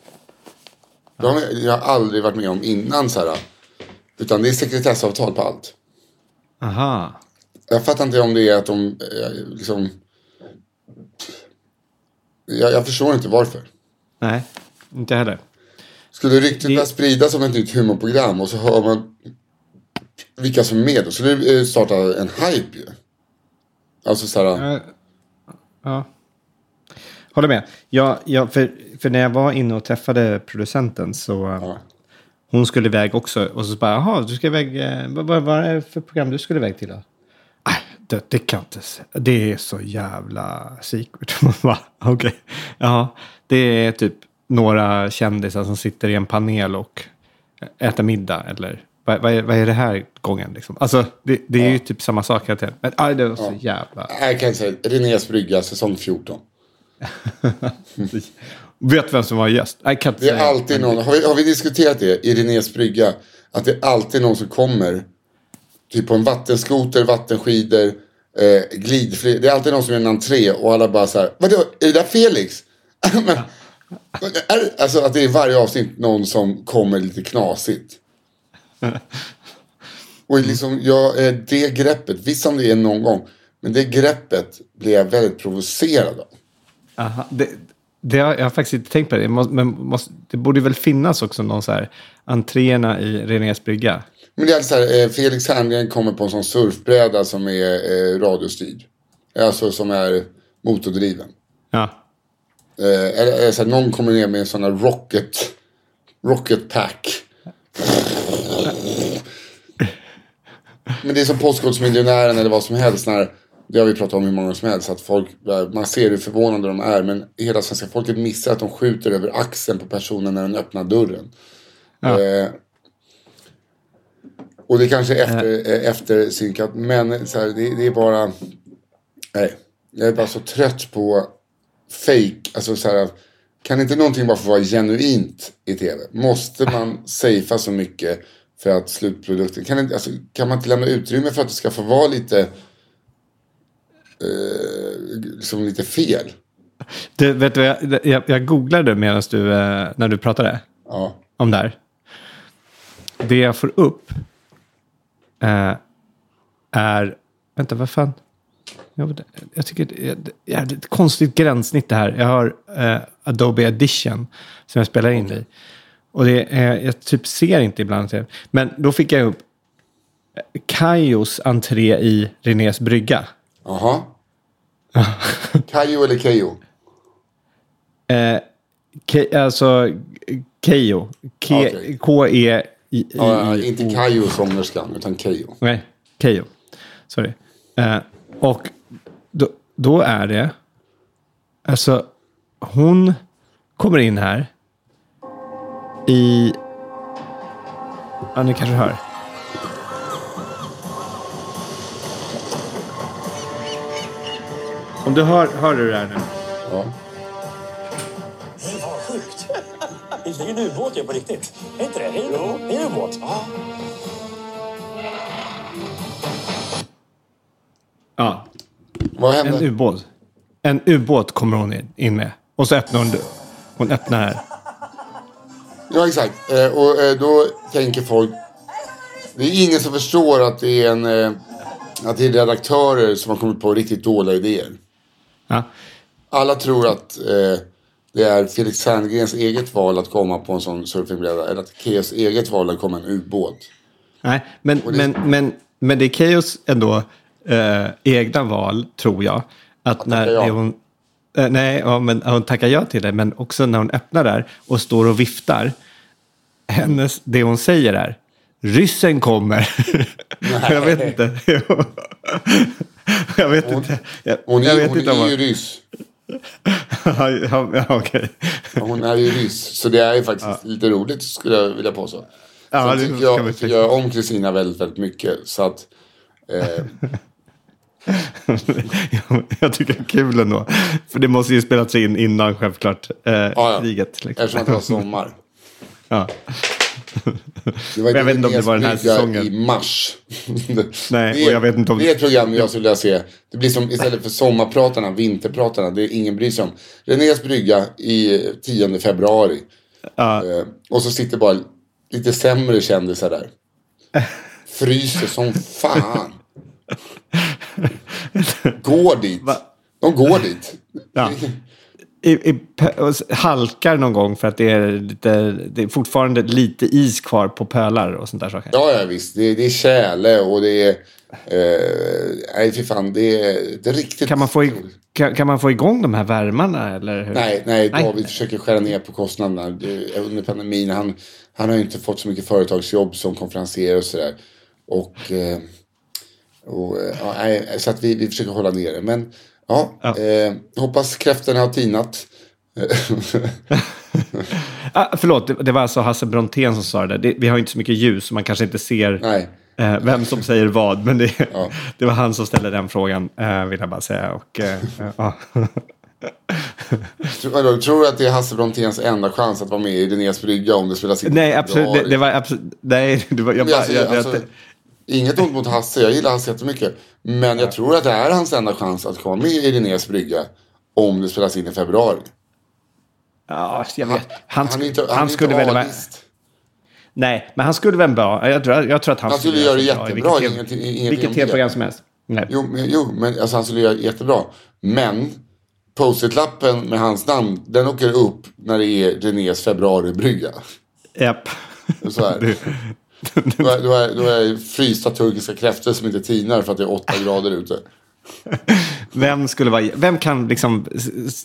Det har jag har aldrig varit med om innan så här. Utan det är sekretessavtal på allt. Aha. Jag fattar inte om det är att de eh, liksom... Jag, jag förstår inte varför. Nej, inte heller. Skulle ryktet Det- spridas om ett nytt humorprogram och så hör man vilka som är med då. Så det eh, startar en hype ju. Alltså så här, Ja. Håller med. Jag, jag, för, för när jag var inne och träffade producenten så... Ja. Hon skulle iväg också. Och så bara, jaha, du ska iväg. eh, Vad, vad, vad är det för program du skulle iväg till då? Nej, det, det kan jag inte. Det är så jävla secret. Okej. Ja, det är typ några kändisar som sitter i en panel och äter middag. Eller vad, vad, är, vad är det här gången liksom? Alltså, det, det är ju typ samma sak hela tiden. Men aj, det var så jävla... jag kan säga Renés brygga säsong 14. Vet vem som var gäst? Jag kan Det är alltid någon, har vi, har vi diskuterat det i Renés brygga? Att det är alltid någon som kommer. Typ på en vattenskoter, vattenskidor, eh, glidflygel. Det är alltid någon som gör en entré och alla bara så här. Vadå, är det där Felix? Men, är, alltså att det är varje avsnitt någon som kommer lite knasigt. Och liksom, jag, eh, det greppet, visst om det är någon gång. Men det greppet blir jag väldigt provocerad av. Aha, det, det har, jag har faktiskt inte tänkt på det. men måste, det borde väl finnas också någon så här entréerna i Renés brygga. Men det är så här, eh, Felix Herngren kommer på en sån surfbräda som är eh, radiostyrd. Alltså som är motordriven. Ja. Eh, eller, eller så här, någon kommer ner med en sån här rocket, rocket pack. Men det är som Postkodmiljonären eller vad som helst. När, det har vi pratat om hur många som helst. Att folk, man ser hur förvånade de är. Men hela svenska folket missar att de skjuter över axeln på personen när den öppnar dörren. Ja. Eh, och det kanske är efter, eh, eftersynkat. Men så här, det, det är bara... Nej. Jag är bara så trött på fake. Alltså så här, kan inte någonting bara få vara genuint i tv? Måste man safea så mycket för att slutprodukten... Kan, inte, alltså, kan man inte lämna utrymme för att det ska få vara lite... Eh, liksom lite fel? Du, vet du, jag, jag, jag googlade medan du, eh, när du pratade Ja. om det här. Det jag får upp eh, är... Vänta, vad fan? Jag, jag tycker det är, det är ett konstigt gränssnitt det här. Jag har eh, Adobe Edition som jag spelar in i. Och det är, jag typ ser inte ibland. Men då fick jag upp eh, Kajos entré i Renés brygga. Jaha. Kajo eller Kejo? Eh, Ke, alltså Kejo. Ke, Okej. K-E... I, i, Ja, i, inte Kajo sångerskan, utan Kejo. Nej, Kejo. Sorry. Eh, och då, då är det... Alltså, hon kommer in här i... Ja, ni kanske hör. Om du hör, hör du det här nu? Ja. Sjukt. Det är en ubåt ju på riktigt. Är inte det? Är det jo. det är en ubåt? Ja. Ja, Vad en hände? ubåt. En ubåt kommer hon in- in med. Och så öppnar hon... Hon öppnar här. Ja, exakt. Eh, och eh, då tänker folk... Det är ingen som förstår att det är en... Eh, att det är redaktörer som har kommit på riktigt dåliga idéer. Ja. Alla tror att eh, det är Felix Sandgrens eget val att komma på en sån surfingbräda. Eller att Keos eget val att komma en ubåt. Nej, men, det- men, men, men det är Keyos ändå eh, egna val, tror jag. Att när tacka ja. det hon... Eh, nej, ja, men hon tackar ja till det, men också när hon öppnar där och står och viftar. Hennes, det hon säger är ryssen kommer. jag vet inte. jag vet inte. Jag, Hon jag är, vet hon inte är ju ryss. ja, ja, okej. Hon är ju ryss. Så det är ju faktiskt lite roligt skulle jag vilja påstå. Ja, Sen tycker jag, tycker jag om Kristina väldigt, väldigt mycket. Så att... Eh, jag, jag tycker det är kul ändå. För det måste ju spelats in innan självklart eh, ja. kriget. Liksom. eftersom det var sommar. Ja. Det var Jag vet inte om det var den här säsongen. i mars. Nej, det, och jag vet inte om- det är ett program jag skulle vilja se. Det blir som istället för sommarpratarna, vinterpratarna. Det är ingen bryr sig om. Renés brygga i 10 februari. Eh, och så sitter bara lite sämre kändisar där. Fryser som fan. Går dit. De går dit. Ja. I, i, halkar någon gång för att det är, lite, det är fortfarande lite is kvar på pölar och sånt där saker. Ja, ja visst. Det, det är tjäle och det är... Eh, nej, fy fan. Det är, det är riktigt... Kan man, få i, kan, kan man få igång de här värmarna? Eller hur? Nej, nej, David försöker skära ner på kostnaderna. Det- Under pandemin, han, han har ju inte fått så mycket företagsjobb som konferenser och sådär. Och, eh, och eh, ja, nej, så att vi, vi försöker hålla ner det. Men ja, Ja. Eh, hoppas kräftorna har tinat. Ah, förlåt, det, var alltså Hasse Brontén som sa det. Det, vi har inte så mycket ljus så man kanske inte ser eh, vem som säger vad. Men det, Ja. det var han som ställde den frågan, eh, vill jag bara säga. Och, eh, eh. Tror, tror du att det är Hasse Bronténs enda chans att vara med i Linnés brygga om det spelas in? Nej, absolut. Det, det var absolut... Nej, det var, jag bara... alltså, jag, jag, alltså, inget ont mot Hasse, jag gillar Hasse jättemycket. Men jag tror att det är hans enda chans att komma med i Linnés brygga. Om det spelas in i februari. ja, jag vet. Han, han är inte, han han skulle väl. A-list. Nej, men han skulle väl bra. Jag tror, jag tror att han, Han skulle göra det jättebra, Vilket, ingenting- ingenting vilket tv-program som helst. Nej. Jo, men, jo, men alltså, han skulle göra jättebra. Men post-it-lappen med hans namn, den åker upp när det är Renés februaribrygga. Japp. Så här. Då är, då, är, då är frysta turkiska kräftor som inte tinar för att det är åtta grader ute. Vem, skulle vara, vem kan liksom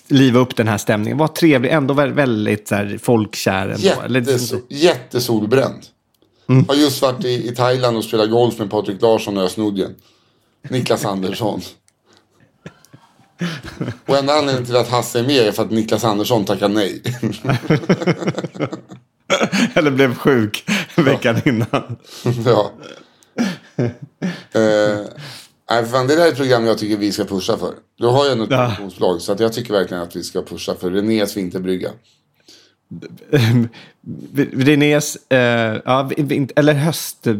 liva upp den här stämningen? Var trevlig, ändå vä- väldigt så här, folkkär. Ändå. Eller, liksom Jättes, jättesolbränd. Har just varit i, i Thailand och spelat golf med Patrik Larsson och Ösnodjen. Niklas Andersson. Och enda anledningen till att Hasse är med är för att Niklas Andersson tackar nej. eller blev sjuk veckan innan. ja. Eh, nej, fan, det där är ett program jag tycker vi ska pusha för. Du har ju ändå ett Ja. produktionsbolag så att jag tycker verkligen att vi ska pusha för Renés vinterbrygga. Renés, eh, ja, vi- vi- eller höst, eh,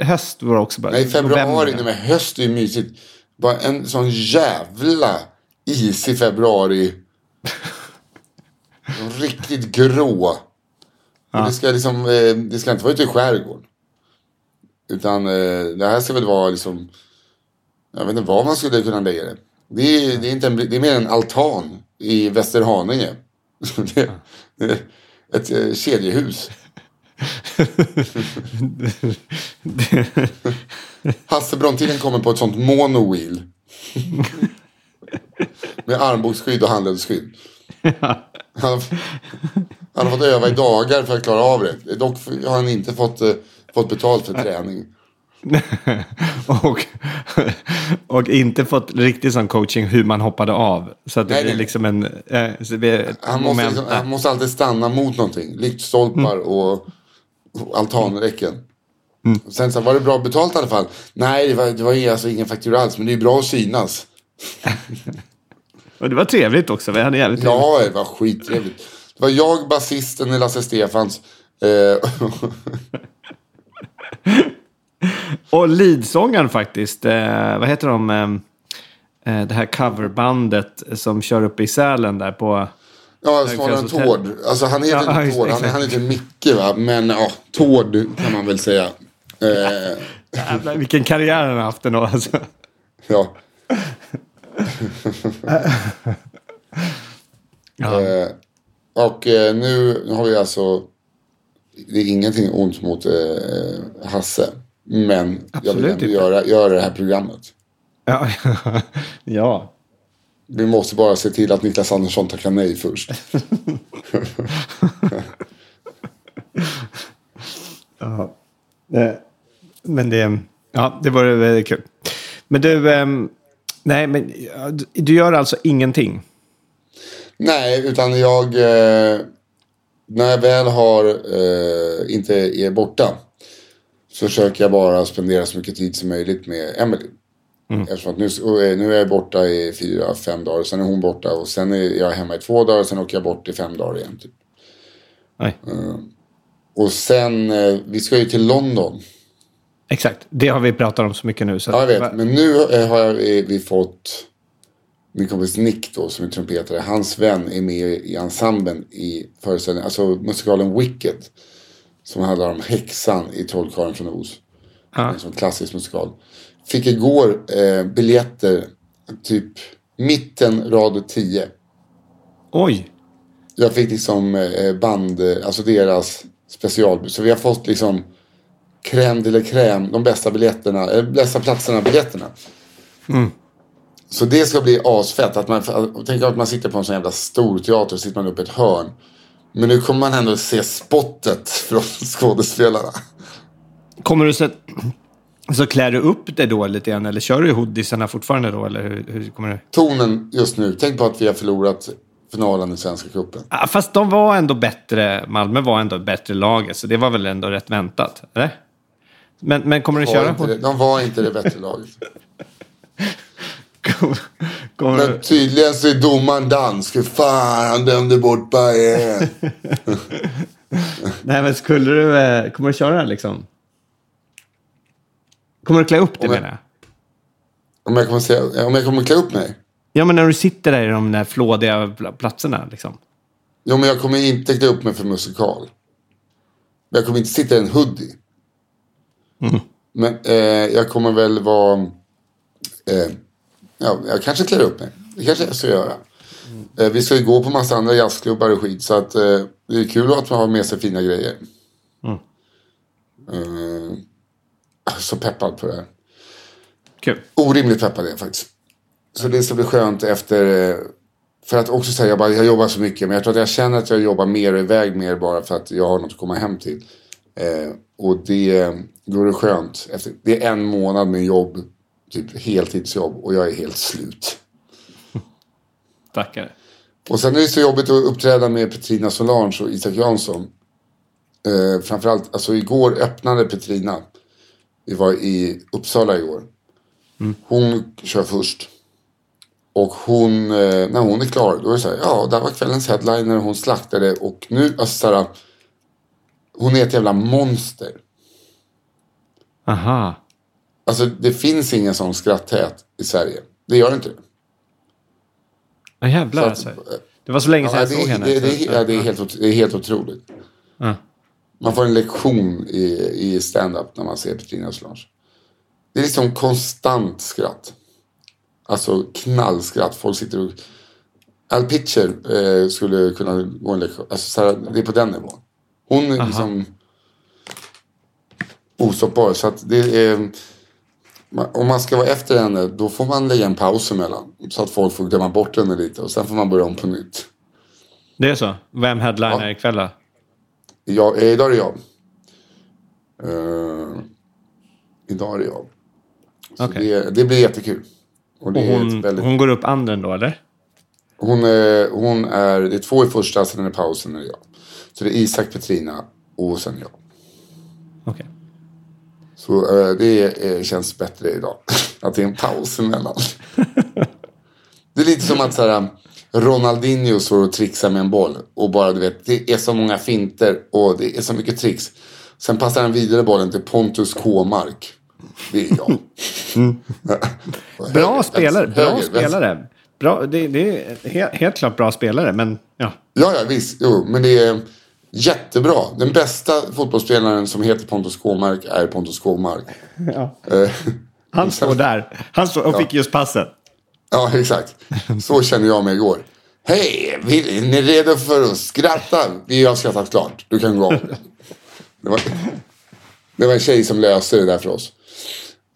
höst var också bara. Nej, februari, nej, men höst är ju mysigt. Bara en sån jävla isig februari. Riktigt grå. Och det, ska liksom, eh, det ska inte vara ute i skärgården. Utan eh, det här ska väl vara liksom... Jag vet inte var man skulle kunna lägga det. Det är, det är, inte en, det är mer en altan i Västerhaninge. det, det ett eh, kedjehus. Hasse Brontén kommer på ett sånt monowheel. Med armbågsskydd och handledsskydd. Han, har- han har fått öva i dagar för att klara av det. Dock har han inte fått, eh, fått betalt för träning. och, och inte fått riktigt sån coaching hur man hoppade av. Så att det Nej, blir nej. liksom en... Ett Han måste, liksom, han måste alltid stanna mot någonting. Lyktstolpar och, och altanräcken. Sen så var det bra betalt i alla fall. Nej, det var, det var alltså ingen faktura alls. Men det är bra att synas. Och det var trevligt också. Vi hade jävligt trevligt. Ja, det var skittrevligt. Det var jag, basisten i Lasse Stefans. Eh, Och leadsångaren faktiskt. Eh, vad heter de? Eh, eh, det här coverbandet som kör upp i Sälen där på... ja, snarare än. Tord. Alltså han heter Ja, inte Tord. Han, han heter Micke va. Men ja, Tord kan man väl säga. Eh, Jävlar, vilken karriär han har haft ändå. Alltså. ja. Ja. Eh, och eh, nu har vi alltså. Det är ingenting ont mot eh, Hasse. Men jag vill Absolut ändå inte. göra, göra det här programmet. Ja. ja. Vi måste bara se till att Niklas Andersson tackar nej först. Eh, Men det, ja, det vore väldigt kul. Men du, ehm, nej, men ja, du- du gör alltså ingenting? Nej, utan jag... Eh, när jag väl har eh, inte är borta. Så försöker jag bara spendera så mycket tid som möjligt med Emily. Eftersom att nu, eh, nu är jag borta i fyra, fem dagar. Sen är hon borta och sen är jag hemma i två dagar. Sen åker jag bort i fem dagar igen. Typ. Nej. Och sen, eh, vi ska ju till London. Exakt, det har vi pratat om så mycket nu. Så Ja, jag vet. Men nu eh, har jag, vi fått min kompis Nick då som är trumpetare. Hans vän är med i ensemblen i föreställningen. Alltså musikalen Wicked. Som handlar om häxan i Trollkarlen från Oz. En sån klassisk musikal. Fick igår eh, biljetter typ mitten rad 10. Oj. Jag fick liksom eh, band, eh, alltså deras special. Så vi har fått liksom crème de la crème, de bästa biljetterna, eh, bästa platserna, biljetterna. Så det ska bli asfett. Att man, tänk att man sitter på en sån jävla stor teater och sitter man uppe i ett hörn. Men nu kommer man ändå se spottet från skådespelarna. Kommer du så, så klär du upp dig då lite grann? Eller kör du i hoodiesarna fortfarande då? Eller hur, hur kommer du? Tonen just nu, tänk på att vi har förlorat finalen i Svenska cupen. Ah, fast de var ändå bättre. Malmö var ändå bättre lag. Så det var väl ändå rätt väntat? Eller? Men, men kommer du köra det- De var inte det bättre laget. Kommer, Men tydligen så är domaren dansk. Fan, han dömde bort Bayern. Nej, men skulle du... Eh, kommer du köra liksom? Kommer du klä upp dig menar jag? Om jag kommer, säga, om jag kommer klä upp mig? Ja, men när du sitter där i de där flådiga pl- platserna liksom. Jo, men jag kommer inte klä upp mig för musikal. Men Jag kommer inte sitta i en hoodie. Men eh, jag kommer väl vara... Eh, ja, jag kanske klär upp mig. Det kanske jag ska göra. Eh, vi ska ju gå på massa andra jazzklubbar och skit. Så att, eh, det är kul att man har med sig fina grejer. Eh, så peppad på det här. Kul. Orimligt peppad är jag faktiskt. Så det ska bli skönt efter... eh, För att också säga, jag, bara, jag jobbar så mycket. Men jag tror att jag känner att jag jobbar mer och iväg mer bara för att jag har något att komma hem till. Eh, och det, då är det skönt. Efter, det är en månad med jobb, typ heltidsjobb. Och jag är helt slut. Tackar. Och sen är det så jobbigt att uppträda med Petrina Solange och Isak Jansson. Eh, framförallt, alltså igår öppnade Petrina. Vi var i Uppsala igår. Hon kör först. Och hon, eh, när hon är klar, då är det så här, ja, där var kvällens headliner, hon slaktade och nu, alltså så här, hon är ett jävla monster. Aha. Alltså det finns ingen sån skratthet i Sverige. Det gör inte det. Jävlar att- alltså. Det var så länge sedan Ja, jag såg henne. det, det, ja, det, är helt, det är helt otroligt. Ja. Man får en lektion i, i stand-up när man ser Petrina Solange. Det är liksom konstant skratt. Alltså knallskratt. Folk sitter och... Al Pitcher eh, skulle kunna gå en lektion. Alltså, så här, det är på den nivån. Hon är liksom ostoppbar. Så att det är... Om man ska vara efter henne, då får man lägga en paus emellan. Så att folk får glömma bort henne lite. Och sen får man börja om på nytt. Det är så? Vem headliner Ja. ikväll då? Ja, eh, idag är det jag. Eh, idag är det jag. Så Okej. det, det blir jättekul. Och Och hon, väldigt, hon... går upp anden då, eller? Hon, är, hon är, det är två i första, sen är det paus, sen är det jag. Så det är Isak, Petrina och sen jag. Okej. Så eh, det är, känns bättre idag. att det är en paus emellan. det är lite som att så här, Ronaldinho står och trixar med en boll. Och bara du vet, det är så många finter och det är så mycket tricks. Sen passar han vidare bollen till Pontus Kåmark. Det är jag. Bra Höger, spelare. Bra höger, spelare. Bra, det, det är helt, helt klart bra spelare, men ja. Ja, ja visst. Jo, men det är jättebra. Den bästa fotbollsspelaren som heter Pontus Kåmark är Pontus Kåmark. ja. Eh, Han står där. Han står och fick just passet. Ja, exakt. Så kände jag mig igår. Hej, är ni redo för att skratta? Vi har skrattat klart. Du kan gå av. Det var, det var en tjej som löste det där för oss.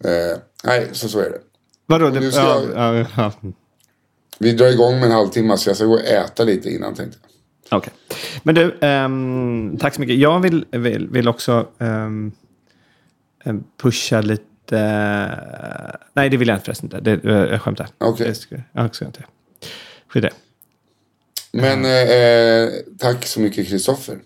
Eh, nej, så så är det. Vadå? Det, ja, jag- ja, ja. Vi drar igång med en halvtimme så jag ska gå och äta lite innan tänkte jag. Okej. Men du, ehm, tack så mycket. Jag vill, vill, vill också em, pusha lite... nej, det vill jag förresten inte. Det, eh, jag skämtar. Okej. Ska, jag ska inte. Skit det. Men eh, tack så mycket Kristoffer.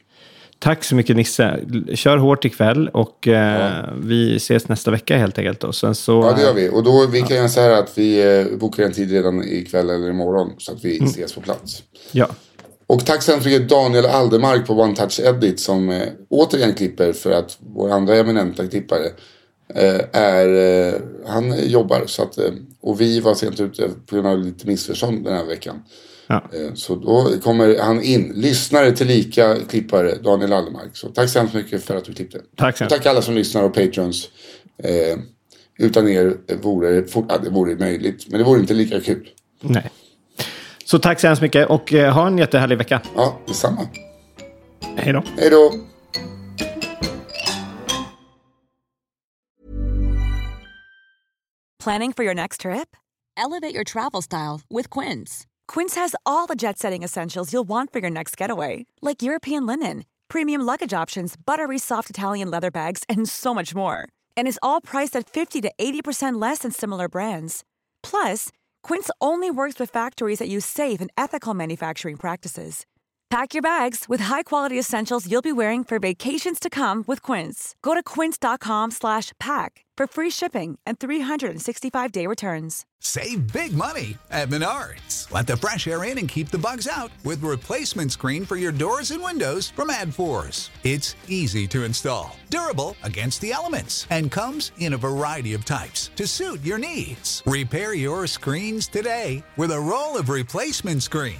Tack så mycket Nisse. Kör hårt ikväll och eh, vi ses nästa vecka helt enkelt. Och sen så, Ja, det gör vi. Och då vi kan så här att vi eh, bokar en tid redan ikväll eller imorgon så att vi ses på plats. Ja. Och tack så hemskt mycket Daniel Aldermark på One Touch Edit som eh, återigen klipper för att vår andra eminenta klippare eh, är, eh, han jobbar. Så att, eh, och vi var sent ute på grund av lite missförstånd den här veckan. Ja. Eh, Så då kommer han in, lyssnare till lika klippare, Daniel Aldermark. Så tack så hemskt mycket för att du klippte. Tack så Och tack alla som lyssnar och patrons. Eh, utan er vore det, fort, ja, det vore möjligt, men det vore inte lika kul. Nej. Så tack så hemskt mycket och eh, ha en jättehärlig vecka. Ja, detsamma. Hej då. Hej då! Planning for your next trip? Elevate your travel style with Quince. Quince has all the jet setting essentials you'll want for your next getaway, like European linen, premium luggage options, buttery soft Italian leather bags, and so much more. And is all priced at 50 to 80% less than similar brands. Plus, Quince only works with factories that use safe and ethical manufacturing practices. Pack your bags with high-quality essentials you'll be wearing for vacations to come with Quince. Go to quince.com slash pack for free shipping and 365-day returns. Save big money at Menards. Let the fresh air in and keep the bugs out with replacement screen for your doors and windows from AdForce. It's easy to install, durable against the elements, and comes in a variety of types to suit your needs. Repair your screens today with a roll of replacement screen